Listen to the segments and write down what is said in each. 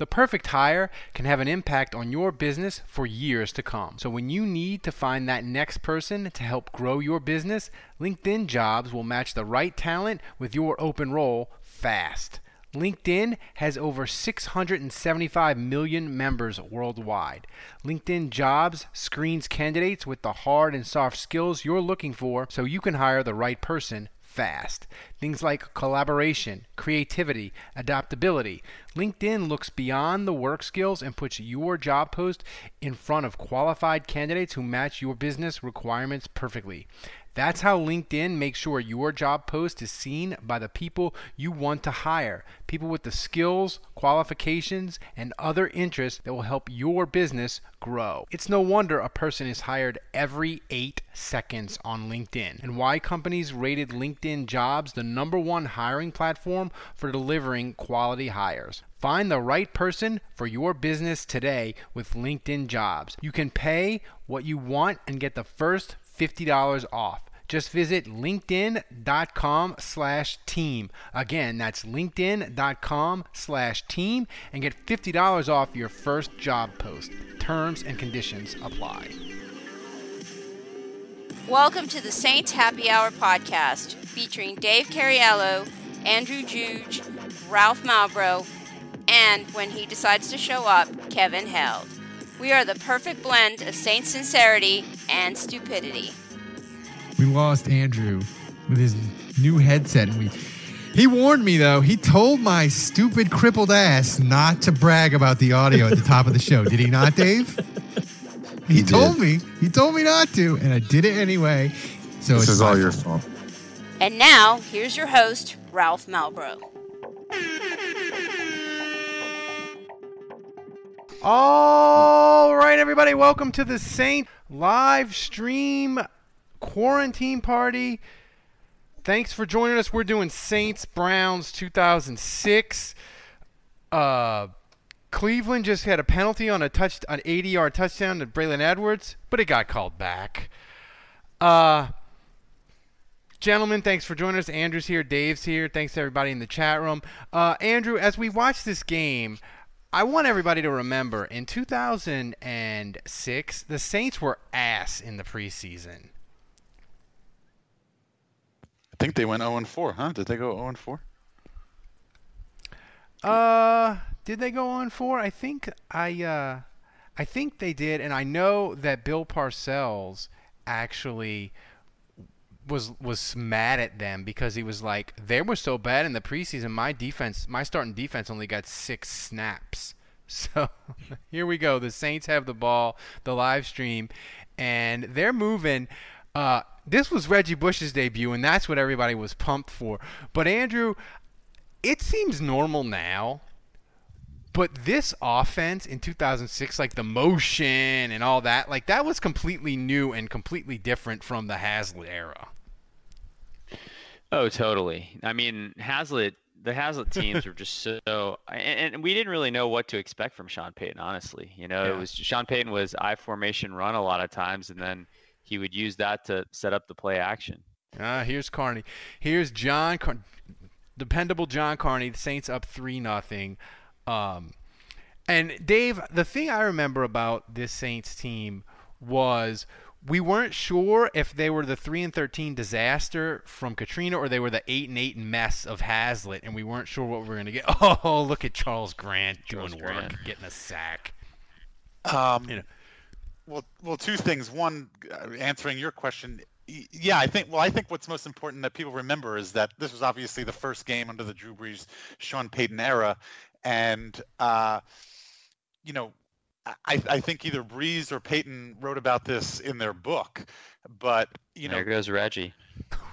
The perfect hire can have an impact on your business for years to come. So when you need to find that next person to help grow your business, LinkedIn Jobs will match the right talent with your open role fast. LinkedIn has over 675 million members worldwide. LinkedIn Jobs screens candidates with the hard and soft skills you're looking for so you can hire the right person fast. Things like collaboration, creativity, adaptability. LinkedIn looks beyond the work skills and puts your job post in front of qualified candidates who match your business requirements perfectly. That's how LinkedIn makes sure your job post is seen by the people you want to hire. People with the skills, qualifications, and other interests that will help your business grow. It's no wonder a person is hired every eight seconds on LinkedIn, and why companies rated LinkedIn jobs the number one hiring platform for delivering quality hires. Find the right person for your business today with LinkedIn jobs. You can pay what you want and get the first $50 off. Just visit linkedin.com slash team. Again, that's linkedin.com slash team and get $50 off your first job post. Terms and conditions apply. Welcome to the Saints Happy Hour podcast featuring Dave Cariello, Andrew Juge, Ralph Malbrough, and when he decides to show up, Kevin Held. We are the perfect blend of Saints sincerity and stupidity. We lost Andrew with his new headset, and we. He warned me though. He told my stupid crippled ass not to brag about the audio at the top of the show. Did he not, Dave? He, He told did. me. He told me not to, and I did it anyway. So This it's is my all your fault. fault. And now, here's your host, Ralph Malbrough. All right, everybody, welcome to the Saint live stream quarantine party. Thanks for joining us. We're doing Saints Browns 2006. Uh, Cleveland just had a penalty on a touch, an 80-yard touchdown to Braylon Edwards, but it got called back. Uh, gentlemen, thanks for joining us. Andrew's here, Dave's here. Thanks to everybody in the chat room. Uh, Andrew, as we watch this game, I want everybody to remember in 2006, the Saints were ass in the preseason. Think they went 0 and 4, huh? Did they go 0 and 4? Uh, did they go on four? I think I uh, I think they did, and I know that Bill Parcells actually was was mad at them because he was like, they were so bad in the preseason. My defense, my starting defense, only got six snaps. So here we go. The Saints have the ball, the live stream, and they're moving. Uh, this was Reggie Bush's debut, and that's what everybody was pumped for. But Andrew, it seems normal now. But this offense in 2006, like the motion and all that, like that was completely new and completely different from the Haslett era. Oh, totally. I mean, Haslett, the Haslett teams were just so, and, and we didn't really know what to expect from Sean Payton, honestly. You know, Yeah. it was Sean Payton was I formation run a lot of times, and then he would use that to set up the play action. Ah, here's Carney. Here's John, Car- dependable John Carney. The Saints up three nothing. Um, and Dave, the thing I remember about this Saints team was we weren't sure if they were the three and thirteen disaster from Katrina or they were the eight and eight mess of Haslett, and we weren't sure what we were gonna get. Oh, look at Charles Grant Charles doing work, getting a sack. Um, You know. Well, well, two things. One, uh, answering your question. Yeah, I think. Well, I think what's most important that people remember is that this was obviously the first game under the Drew Brees, Sean Payton era, and uh, you know, I, I think either Brees or Payton wrote about this in their book, but you know, there goes Reggie.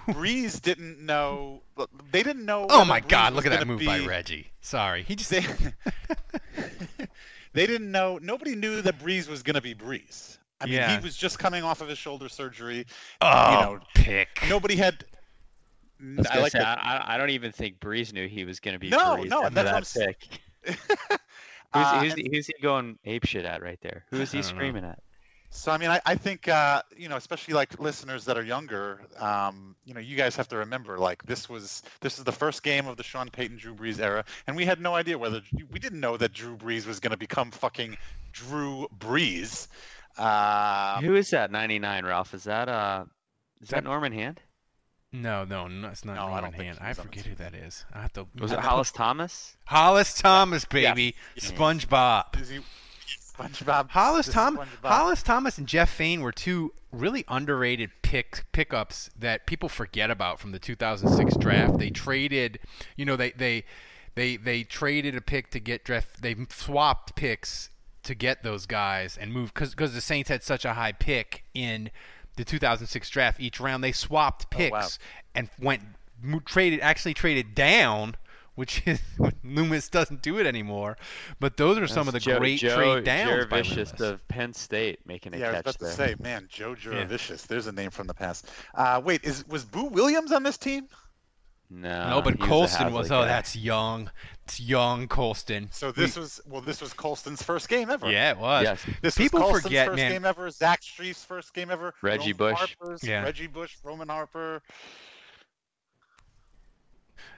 Brees didn't know. They didn't know. Oh my Brees God! Look at that gonna move by Reggie. Sorry, he just They, they didn't know. Nobody knew that Brees was going to be Brees. I mean, Yeah. he was just coming off of his shoulder surgery. Oh, you know, pick. nobody had. I, I like say, that. I, I don't even think Brees knew he was going to be No, Brees no, that's what that I'm s- pick. Who's, Uh, who's, and- he, who's he going ape shit at right there? Who is he don't know. screaming at? So I mean, I, I think uh, you know, especially like listeners that are younger, um, you know, you guys have to remember like this was this is the first game of the Sean Payton Drew Brees era, and we had no idea whether we didn't know that Drew Brees was going to become fucking Drew Brees. Uh, Who is that 99, Ralph? Is that uh, is that Norman Hand? No, no, no, it's not No, I Norman don't Hand. I was on the forget who that is. I have to. Was I it have to- Hollis Thomas? Hollis Thomas, baby. Yes. SpongeBob. is he SpongeBob? Hollis Tom SpongeBob. Hollis Thomas and Jeff Faine were two really underrated pick pickups that people forget about from the 2006 draft. They traded, you know, they they they they traded a pick to get draft. They swapped picks to get those guys and move because because the Saints had such a high pick in the 2006 draft each round. They swapped Oh, picks wow. and went traded actually traded down. Which is Loomis doesn't do it anymore, but those are some of the Joe, great Joe, trade downs by Jurevicius Loomis. of Penn State making a Yeah, I was catch about to say, man, Joe Jurevicius. There's a name from the past. Uh, wait, is was Boo Williams on this team? No, No, but he was a Colston was. Haslett Oh, guy. that's young. It's young Colston. So this was well, this was Colston's first game ever. Yeah, it was. Yes. This People was Colston's forget, first man. game ever. Zach Strief's first game ever. Reggie Roman Bush. Harper's, Yeah. Reggie Bush, Roman Harper.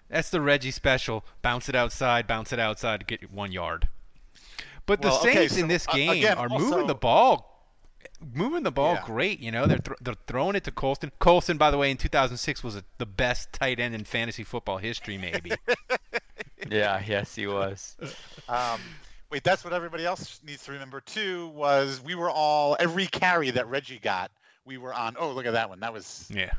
That's the Reggie special. Bounce it outside, bounce it outside, get one yard. But the Well, okay, Saints so, in this uh, game again, are also- moving the ball, moving the ball Yeah. great. You know, they're th- they're throwing it to Colston. Colston, by the way, in 2006 was a, the best tight end in fantasy football history, maybe. Yeah, yes, he was. Um, wait, that's what everybody else needs to remember too. Was we were all every carry that Reggie got, we were on. Oh, look at that one. That was yeah.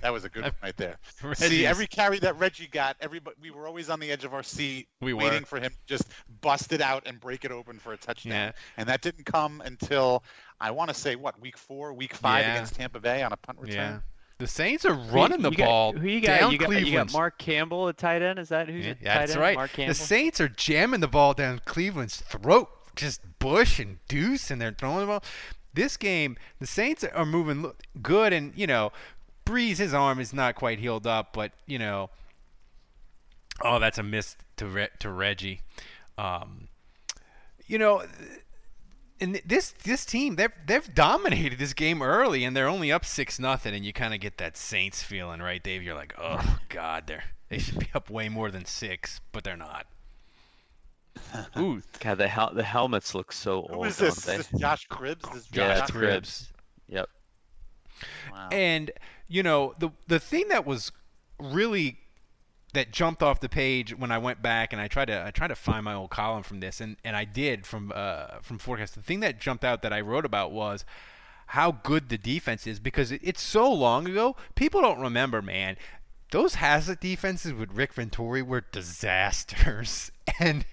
That was a good one right there. Reggie's- See, every carry that Reggie got, everybody we were always on the edge of our seat, We were. waiting for him to just bust it out and break it open for a touchdown. Yeah. And that didn't come until I want to say what week four, week five Yeah. against Tampa Bay on a punt return. Yeah. The Saints are running the Who you got- ball Who you got? down you got, Cleveland. you got Mark Campbell at tight end. Is that who's Yeah, at tight that's end? right. Mark The Saints are jamming the ball down Cleveland's throat. Just Bush and Deuce, and they're throwing the ball. This game, the Saints are moving good, and you know, Brees, his arm is not quite healed up, but you know, oh, that's a miss to Re- to Reggie. Um, you know, and this this team they've they've dominated this game early and they're only up six nothing and you kind of get that Saints feeling right Dave you're like oh god they're they should be up way more than six but they're not ooh God, the hel- the helmets look so Who old. is this? don't Is they? this Josh Cribbs? This yeah, Josh that's Cribbs. Yep. Wow. and you know the the thing that was really that jumped off the page when I went back and I tried to I tried to find my old column from this and, and I did from uh, from forecast. The thing that jumped out that I wrote about was how good the defense is because it, it's so long ago. People don't remember, man. Those Haslett defenses with Rick Venturi were disasters, and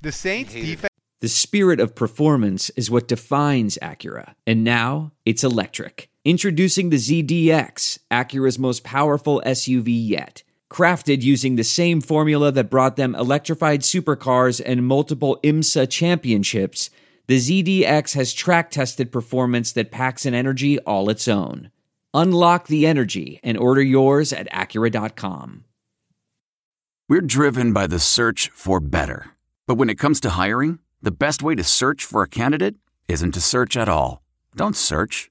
the Saints defense. The spirit of performance is what defines Acura. And now it's electric. Introducing the ZDX, Acura's most powerful SUV yet. Crafted using the same formula that brought them electrified supercars and multiple IMSA championships, the ZDX has track tested performance that packs an energy all its own. Unlock the energy and order yours at Acura.com. We're driven by the search for better. But when it comes to hiring, the best way to search for a candidate isn't to search at all. Don't search,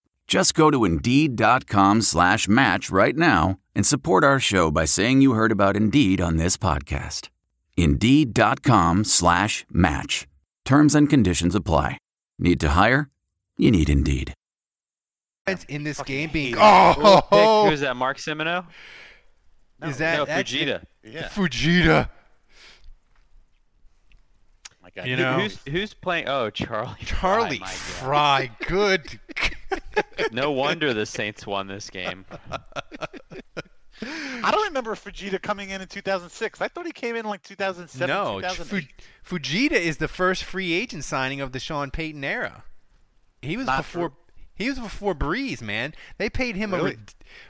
Just go to Indeed.com slash match right now and support our show by saying you heard about Indeed on this podcast. Indeed.com slash match. Terms and conditions apply. Need to hire? You need Indeed. in this Fucking game being oh, Pick, who's that? Mark Simoneau? is that no, Fujita. yeah. Fujita? Oh my God. You know- who's who's playing? Oh, Charlie. Charlie my God. Frye, good. no wonder the Saints won this game. I don't remember Fujita coming in in 2006. I thought he came in like 2007, no, 2008. Fu- Fujita is the first free agent signing of the Sean Payton era. He was Not before. for- He was before Brees, man. They paid him Really? a.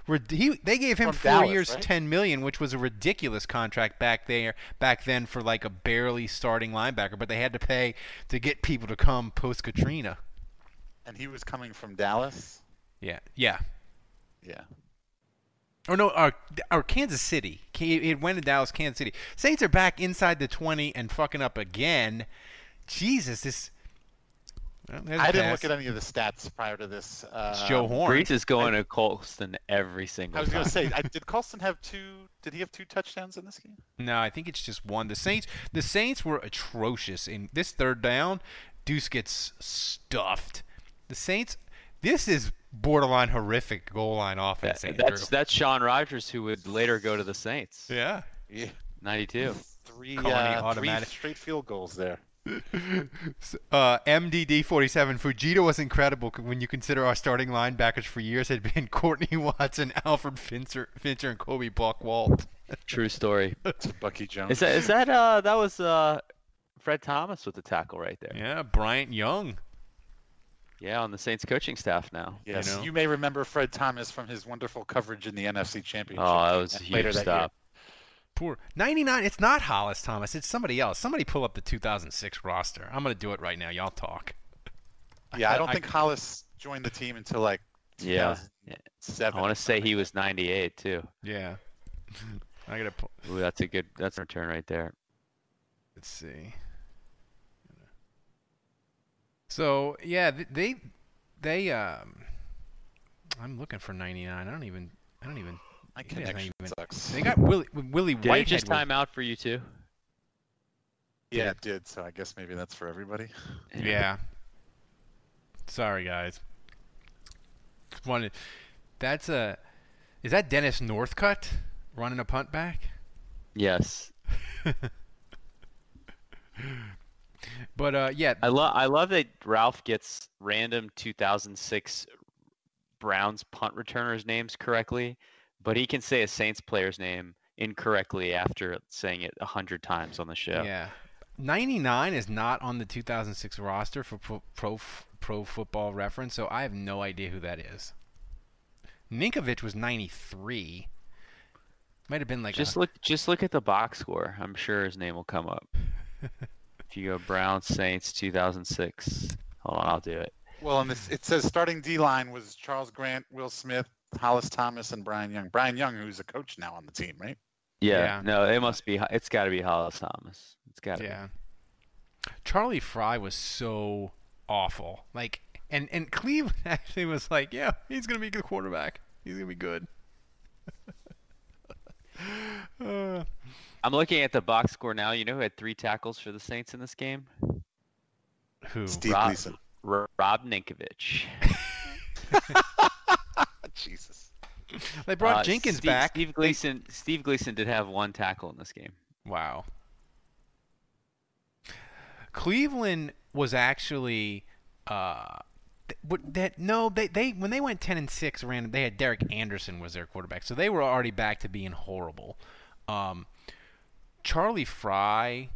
rid- rid- he, they gave him From four Dallas, years, right? ten million, which was a ridiculous contract back there, back then for like a barely starting linebacker. But they had to pay to get people to come post Katrina. And he was coming from Dallas. Yeah, yeah. Yeah. Or no, our, our Kansas City. It it went to Dallas, Kansas City. Saints are back inside the 20 and fucking up again. Jesus, this. Well, there's a I didn't pass. look at any of the stats prior to this. Uh, It's Joe Horn. Brees is going to Colston every single I was going to say, I, did Colston have two? Did he have two touchdowns in this game? No, I think it's just one. The Saints, the Saints were atrocious in this third down. Deuce gets stuffed. The Saints, this is borderline horrific goal line offense. That- Andrew. that's that's Shaun Rogers who would later go to the Saints. yeah. Yeah. 92. Three, uh, three automatic. straight field goals there. Uh, MDD 47. Fujita was incredible when you consider our starting linebackers for years had been Courtney Watson, Alfred Fincher, Fincher and Colby Bockwoldt. True story. It's Bucky Jones. Is that is that uh that was uh Fred Thomas with the tackle right there. Yeah, Bryant Young. Yeah, on the Saints coaching staff now. Yes, you you, may remember Fred Thomas from his wonderful coverage in the NFC Championship. Oh, that was a later huge that stop. Poor 99. It's not Hollis Thomas. It's somebody else. Somebody pull up the 2006 roster. I'm gonna do it right now. Y'all talk. Yeah, I don't I- think Hollis joined the team until like Yeah. 2007. I want to say he was 98 too. Yeah. I gotta. Pull, Ooh, that's a good that's a return right there. let's see. So yeah, they they um. I'm looking for 99. I don't even. I don't even. My he doesn't connection even- sucks. They got Willie Willie Did it Whitehead. just was- time out for you too? yeah, it did. So I guess maybe that's for everybody. Yeah. Sorry, guys. Just Wanted. That's a. Is that Dennis Northcutt running a punt back? Yes. But uh, yeah, I love I love that Ralph gets random 2006 Browns punt returners names correctly, but he can say a Saints player's name incorrectly after saying it a hundred times on the show. yeah. 99 is not on the 2006 roster for pro, pro pro football reference, so I have no idea who that is. Ninkovich was 93. Might have been like just a, look just look at the box score. I'm sure his name will come up. if you go Browns Saints 2006. Hold on, I'll do it. Well, and this, it says starting D line was Charles Grant, Will Smith, Hollis Thomas, and Brian Young. Brian Young, who's a coach now on the team, right? Yeah, Yeah. no, it must be. It's got to be Hollis Thomas. It's got to. Be Yeah. Charlie Frye was so awful. Like and and Cleveland actually was like, yeah, he's going to be a good quarterback. He's going to be good. I'm looking at the box score now. You know who had three tackles for the Saints in this game? who? Steve Rob- Gleason. R- Rob Ninkovich. Jesus. They brought Uh, Jenkins Steve, back. Steve Gleason. Steve Gleason did have one tackle in this game. Wow. Cleveland was actually uh th- that no they they when they went 10 and 6 ran they had Derek Anderson was their quarterback. So they were already back to being horrible. Um Charlie Frye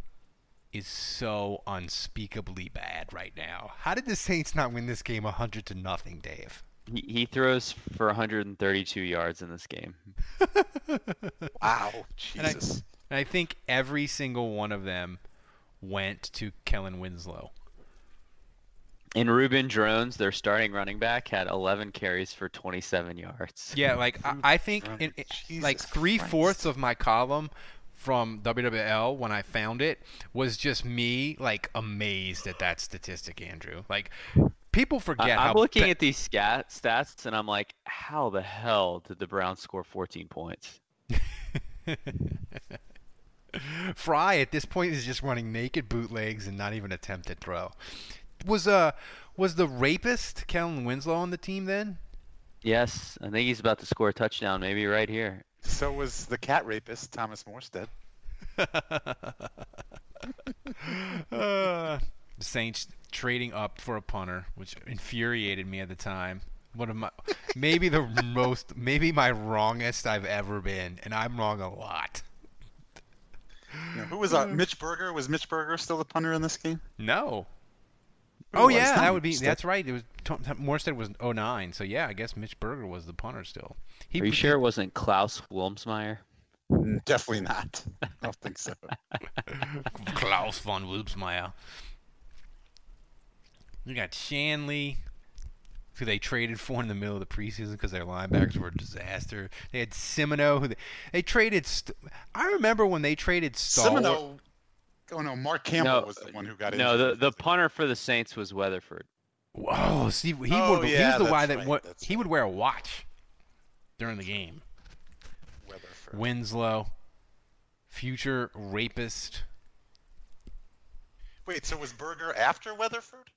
is so unspeakably bad right now. How did the Saints not win this game 100 to nothing, Dave? He, he throws for 132 yards in this game. Wow. And I- Jesus. And I think every single one of them went to Kellen Winslow. And Reuben Droughns, their starting running back, had 11 carries for 27 yards. Yeah, like I, I think in, in- like three fourths of my column from WWL when I found it was just me like amazed at that statistic, Andrew. Like people forget how I'm looking ba- at these scat stats and I'm like, how the hell did the Browns score 14 points? Frye at this point is just running naked bootlegs and not even attempt to throw. Was uh was the rapist Kellen Winslow on the team then? Yes, I think he's about to score a touchdown, maybe right here. So was the cat rapist, Thomas Morstead. Uh, the Saints trading up for a punter, which infuriated me at the time. One of my maybe the most maybe my wrongest I've ever been, and I'm wrong a lot. You know, who was uh, Mitch Berger? Was Mitch Berger still the punter in this game? No. Who oh yeah, that would be. Morstead. That's right. It was Tom, Tom- Morstead was 09, so yeah, I guess Mitch Berger was the punter still. He, Are you sure it wasn't Klaus Wilmsmeyer? Definitely not. I don't think so. Klaus von Wilpsmeyer. You got Shanle, who they traded for in the middle of the preseason because their linebackers were a disaster. They had Simoneau, who they, they traded. St- I remember when they traded Stalwart. Simoneau. Oh no, Mark Campbell no, was the one who got it. no. injured. The the punter for the Saints was Weatherford. Whoa, see, he Oh, would. he yeah, was the guy that right, wa- that's he would wear a watch during the game. Weatherford. Winslow, future rapist. Wait, so was Berger after Weatherford?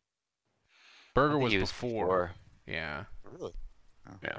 Berger was, was before. before. Yeah. Really? Oh. Yeah.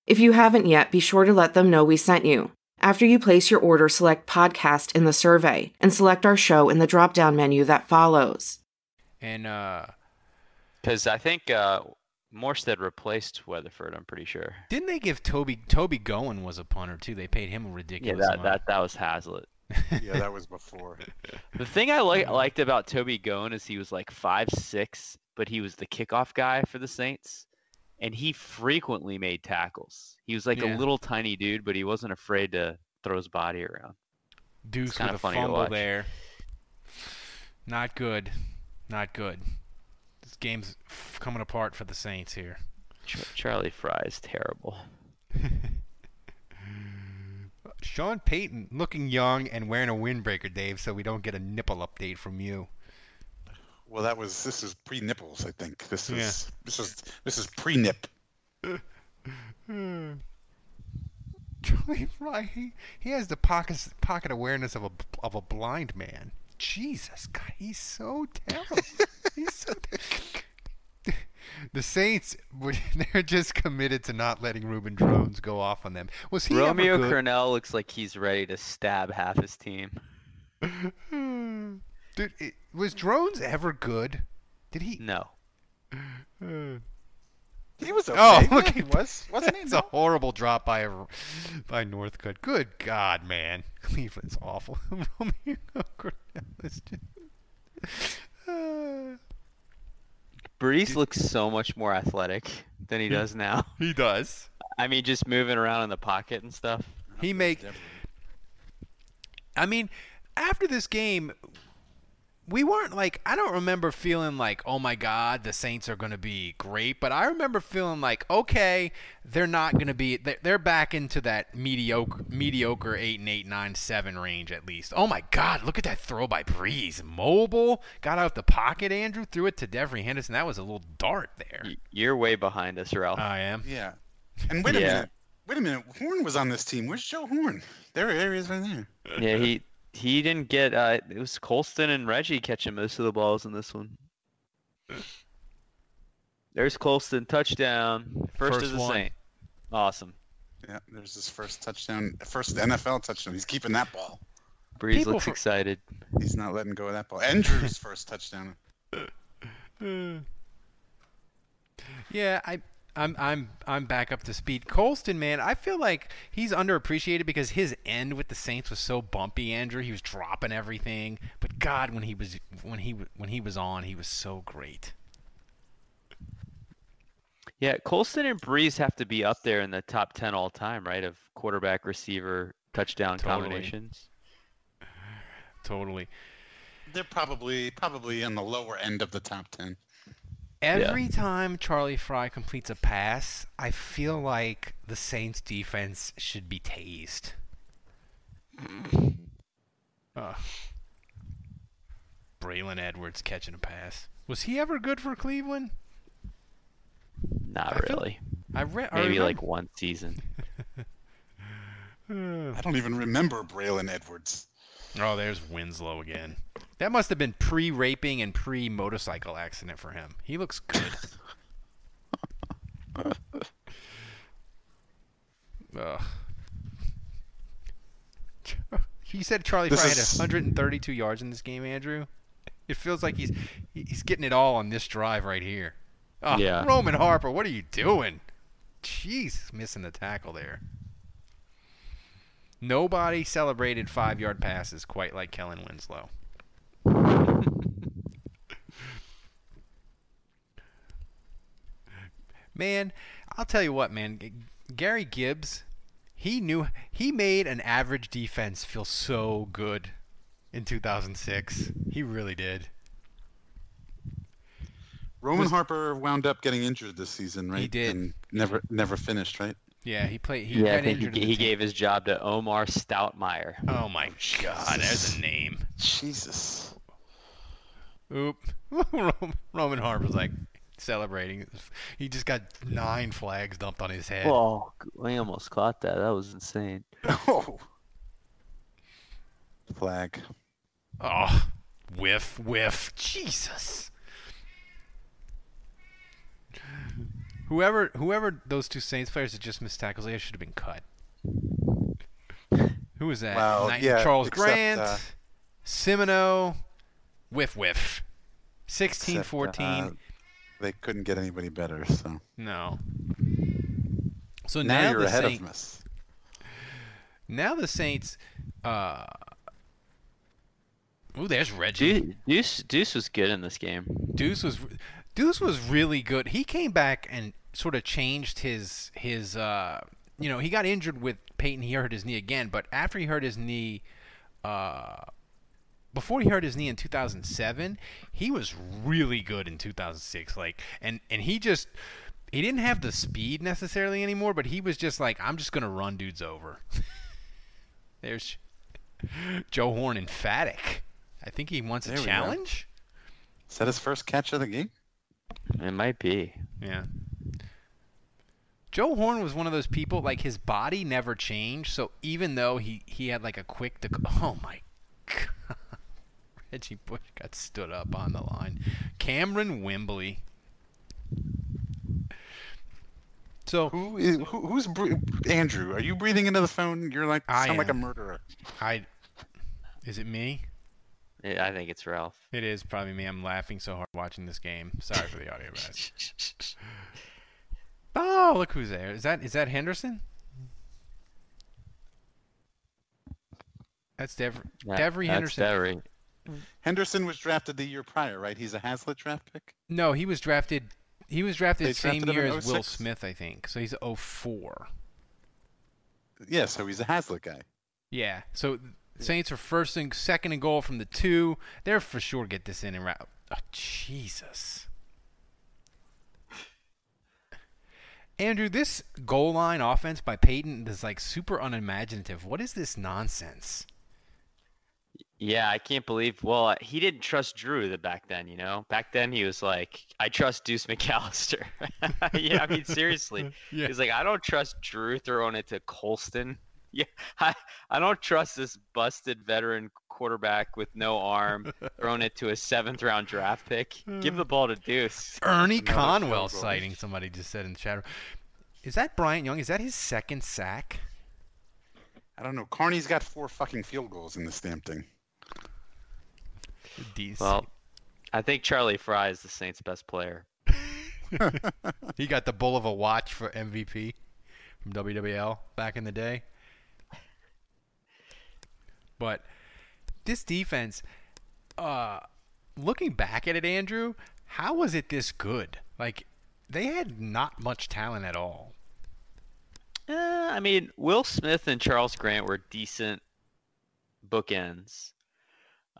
If you haven't yet, be sure to let them know we sent you. After you place your order, select podcast in the survey and select our show in the drop down menu that follows. And uh, Because I think uh, Morstead replaced Weatherford. I'm pretty sure. didn't they give Toby Toby Gowin was a punter too? They paid him a Yeah, ridiculous that amount. that that was Haslett. Yeah, that was before. The thing I like liked about Toby Gowin is he was like five six, but he was the kickoff guy for the Saints, and he frequently made tackles. He was like Yeah. a little tiny dude, but he wasn't afraid to throw his body around. Deuce with a funny to fumble watch. there. Not good. Not good. This game's f- coming apart for the Saints here. Char- Charlie Frye is terrible. Sean Payton looking young and wearing a windbreaker, Dave, so we don't get a nipple update from you. Well, that was this is pre nipples. I think this is this is this is pre nip. Charlie Frye, he, he has the pocket pocket awareness of a of a blind man. Jesus, God, he's so terrible. he's so. Ter- the Saints, they're just committed to not letting Reuben Droughns go off on them. Was he Romeo good? Crennel looks like he's ready to stab half his team. Dude, it, was Droughns ever good? Did he? No. He was okay. Oh, Yeah, look, he was. Wasn't he? It's a horrible drop by by Northcutt. Good God, man, Cleveland's awful. Romeo Crennel is just- Uh, Brees looks so much more athletic than he does now. he does. I mean, just moving around in the pocket and stuff. He make. I mean, after this game, we weren't like I don't remember feeling like oh my god the Saints are going to be great, but I remember feeling like okay they're not going to be they're, they're back into that mediocre mediocre eight and eight nine seven range at least. Oh my god, look at that throw by Brees, mobile, got out the pocket. Andrew threw it to Devery Henderson. That was a little dart there. Y- You're way behind us, Ralph. I am. Yeah. And wait a Yeah. minute. Wait a minute. Horn was on this team. Where's Joe Horn? There, there he is right there. yeah, he he didn't get. Uh, it was Colston and Reggie catching most of the balls in this one. There's Colston touchdown. First, First is a one. Saint. Awesome. Yeah, there's his first touchdown, first NFL touchdown. He's keeping that ball. Brees People looks for- excited. He's not letting go of that ball. Andrew's first touchdown. Yeah, I I'm I'm I'm back up to speed. Colston, man, I feel like he's underappreciated because his end with the Saints was so bumpy. Andrew, he was dropping everything, but God, when he was when he when he was on, he was so great. Yeah, Colston and Brees have to be up there in the top ten all time, right? Of quarterback, receiver, touchdown Totally. combinations. Totally. They're probably probably in the lower end of the top ten. Every time Charlie Frye completes a pass, I feel like the Saints defense should be tased. Mm. Ugh. Braylon Edwards catching a pass. Was he ever good for Cleveland? Not I feel- really. I read Maybe like one season. I don't even remember Braylon Edwards. Oh, there's Winslow again. That must have been pre-raping and pre-motorcycle accident for him. He looks good. Ugh. He said Charlie This Frye had is- 132 yards in this game, Andrew. It feels like he's he's getting it all on this drive right here. Oh, Yeah. Roman Harper, what are you doing? Jeez, missing the tackle there. Nobody celebrated five-yard passes quite like Kellen Winslow. Man, I'll tell you what, man. Gary Gibbs, he knew he made an average defense feel so good in 2006. He really did. Roman Was- Harper wound up getting injured this season, right? He did. And never never finished, right? Yeah, he played. He yeah, I got think he, he gave his job to Omar Stoutmire. Oh my God, there's a name. Jesus. Oop. Roman- Roman Harper's like celebrating. He just got nine flags dumped on his head. Oh, I almost caught that. That was insane. Oh. Flag. Oh, whiff, whiff. Jesus. Whoever, whoever those two Saints players that just missed tackles, they should have been cut. Who was that? Well, Knight- yeah, Charles except, Grant, uh, Simoneau, whiff, whiff. 16, Except, 14. uh, they couldn't get anybody better, so. no. So now, now, you're the ahead Saint- of us. Now the Saints. Uh, ooh, there's Reggie. Deuce, Deuce, Deuce was good in this game. Deuce was Deuce was really good. He came back and sort of changed his his uh you know, he got injured with Payton, he hurt his knee again, but after he hurt his knee uh before he hurt his knee in 2007, he was really good in 2006 like and and he just he didn't have the speed necessarily anymore, but he was just like I'm just going to run dudes over. There's Joe Horn emphatic. I think he wants There a we go. challenge. Is that his first catch of the game? It might be. Yeah. Joe Horn was one of those people like his body never changed, so even though he he had like a quick dec- oh my god. Reggie Bush got stood up on the line. Kamerion Wimbley. So who is who, who's bre- Andrew? Are you breathing into the phone? You're like I sound like a murderer. I is it me? Yeah, I think it's Ralph. It is probably me. I'm laughing so hard watching this game. Sorry for the audio guys. Oh, look who's there. Is that is that Henderson? That's Dev- That- Devery that's Henderson. Devery. Henderson was drafted the year prior, right? He's a Haslett draft pick. No, he was drafted. He was drafted They same drafted year as Will oh Smith, I think. So he's 04. Yeah, so he's a Haslett guy. Yeah. So Saints are first and second and goal from the two. They're for sure get this in and route. Oh, Jesus. Andrew, this goal line offense by Payton is like super unimaginative. What is this nonsense? Yeah, I can't believe. Well, uh, he didn't trust Drew the back then. You know, back then he was like, "I trust Deuce McAllister." yeah, I mean seriously, Yeah. he's like, "I don't trust Drew throwing it to Colston." Yeah, I, I don't trust this busted veteran quarterback with no arm throwing it to a seventh round draft pick. Give the ball to Deuce. Ernie Another Conwell field goal. sighting, somebody just said in the chat room. Is that Bryant Young? Is that his second sack? I don't know. Carney's got four fucking field goals in this damn thing. DC. Well, I think Charlie Frye is the Saints' best player. he got the bull of a watch for MVP from WWL back in the day. But this defense, uh, looking back at it, Andrew, how was it this good? Like, they had not much talent at all. Uh, I mean, Will Smith and Charles Grant were decent bookends.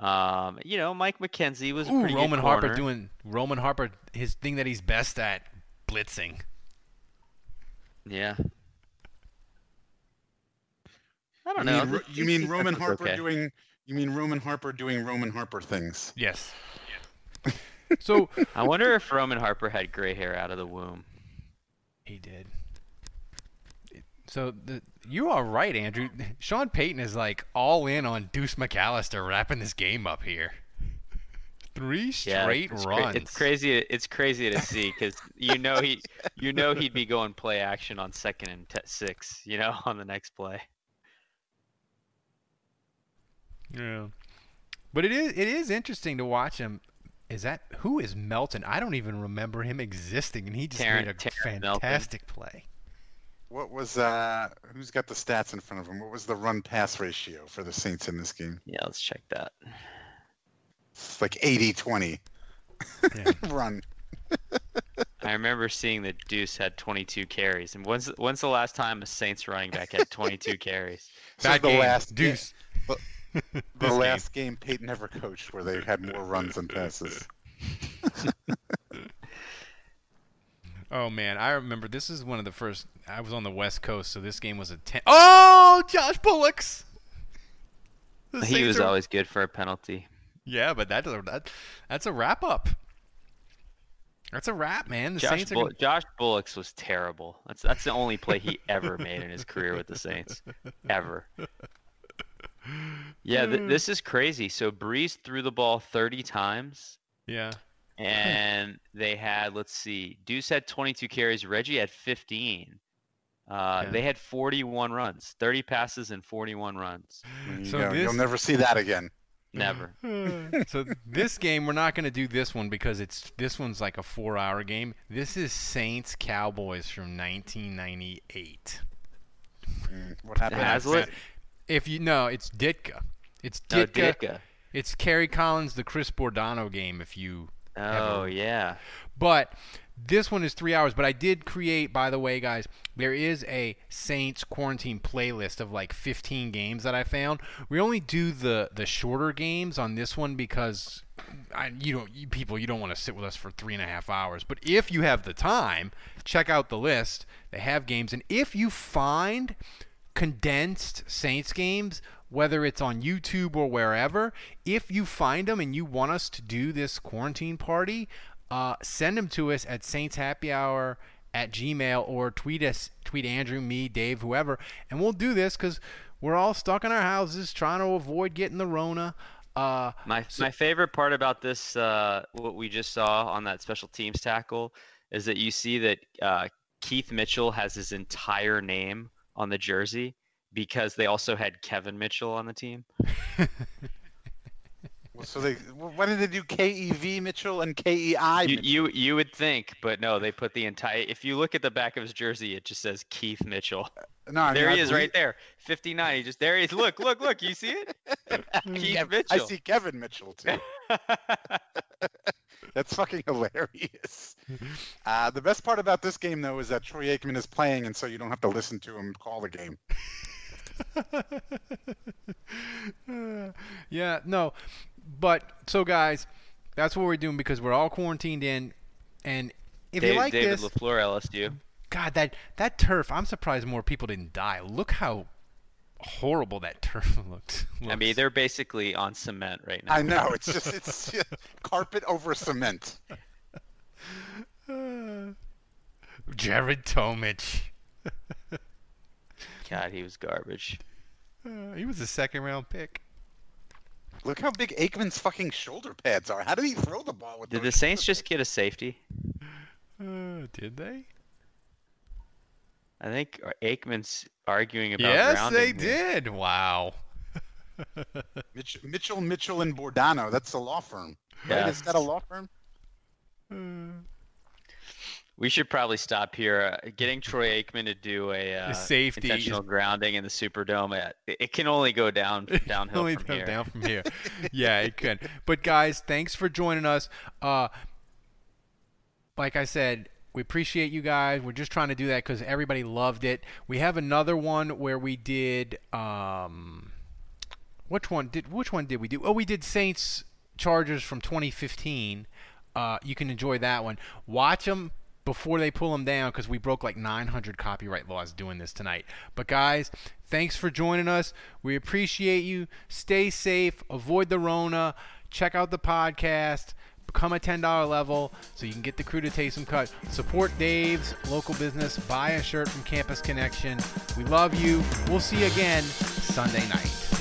Um, you know, Mike McKenzie was a Ooh, pretty Roman good Harper doing Roman Harper his thing that he's best at, blitzing. Yeah. I don't You know. mean, Ro- you mean Roman Harper okay. doing? You mean Roman Harper doing Roman Harper things? Yes. So I wonder if Roman Harper had gray hair out of the womb. He did. So the, you are right, Andrew. Sean Payton is like all in on Deuce McAllister wrapping this game up here. Three Yeah, straight it's cra- runs. it's crazy. It's crazy to see because you know he, you know he'd be going play action on second and te- six. You know, on the next play. Yeah. But it is it is interesting to watch him. Is that who is Melton? I don't even remember him existing, and he just made a Terran Melton. fantastic play. What was uh? Who's got the stats in front of him? What was the run pass ratio for the Saints in this game? Yeah, let's check that. It's like 80-20 Yeah. run. I remember seeing that Deuce had 22 carries, and when's when's the last time a Saints running back had 22 carries? This is That the game, last ga- Deuce. the- the This game. last game Payton ever coached where they had more runs than passes. Oh man, I remember this is one of the first. I was on the West Coast, so this game was a ten. Oh, Josh Bullocks. The He was are- always good for a penalty. Yeah, but that's a, that, that's a wrap up. That's a wrap, man. The Josh, Saints. Bull- gonna- Josh Bullocks was terrible. That's that's the only play he ever made in his career with the Saints, ever. Yeah, th- this is crazy. So Brees threw the ball 30 times, yeah. And they had let's see, Deuce had 22 carries, Reggie had 15. Uh, Yeah. They had 41 runs, 30 passes and 41 runs. There you So go. You'll this- never see that again. Never. so this game we're not going to do this one because it's this one's like a four-hour game. This is Saints Cowboys from 1998. Mm, What happened? Haslett? If you know, it's Ditka. It's No, Ditka. Ditka. It's Kerry Collins, the Chris Bordano game. If you Oh ever- yeah. But this one is three hours. But I did create, by the way, guys, there is a Saints quarantine playlist of like 15 games that I found. We only do the the shorter games on this one because I, you don't, you people, you don't want to sit with us for three and a half hours. But if you have the time, check out the list. They have games, and if you find condensed Saints games, whether it's on YouTube or wherever. If you find them and you want us to do this quarantine party, uh, send them to us at Saints Happy Hour at Gmail or tweet us, tweet Andrew, me, Dave, whoever, and we'll do this because we're all stuck in our houses trying to avoid getting the Rona. Uh, My so- my favorite part about this, uh, what we just saw on that special teams tackle, is that you see that uh, Keith Mitchell has his entire name on the jersey because they also had Kevin Mitchell on the team. So they, why did they do KEV Mitchell and KEI? You, Mitchell? you you would think, but no, they put the entire. If you look at the back of his jersey, it just says Keith Mitchell. No, I mean, there I he is, believe- right there, 59. He just there he is. Look, look, look. You see it? Keith Kev- Mitchell. I see Kevin Mitchell too. That's fucking hilarious. Uh, the best part about this game, though, is that Troy Aikman is playing, and so you don't have to listen to him call the game. yeah, no. But so guys, that's what we're doing because we're all quarantined in, and if David, you like David this, Lafleur, LSU. God, that that turf, I'm surprised more people didn't die. Look how horrible that turf looked. I mean, they're basically on cement right now. I know it's just it's carpet over cement. Jared Tomich. God, he was garbage. Uh, he was a second round pick. Look how big Aikman's fucking shoulder pads are. How did he throw the ball with Did the Saints just get a safety? Uh, did they? I think Aikman's arguing about yes, grounding they here. did. Wow. Mitch, Mitchell, Mitchell, and Bordano. That's a law firm. Right? Yeah. Is that a law firm? We should probably stop here. Uh, getting Troy Aikman to do a uh, safety intentional is- grounding in the Superdome, it, it can only go down downhill Only from down, here. down from here. yeah, it could. But guys, thanks for joining us. Uh, like I said, we appreciate you guys. We're just trying to do that because everybody loved it. We have another one where we did. Um, which one did? Which one did we do? Oh, we did Saints Chargers from 2015. Uh, you can enjoy that one. Watch them before they pull them down because we broke like 900 copyright laws doing this tonight. But guys, thanks for joining us. We appreciate you. Stay safe. Avoid the Rona. Check out the podcast. Become a $10 level so you can get the crew to take some cut. Support Dave's local business. Buy a shirt from Campus Connection. We love you. We'll see you again Sunday night.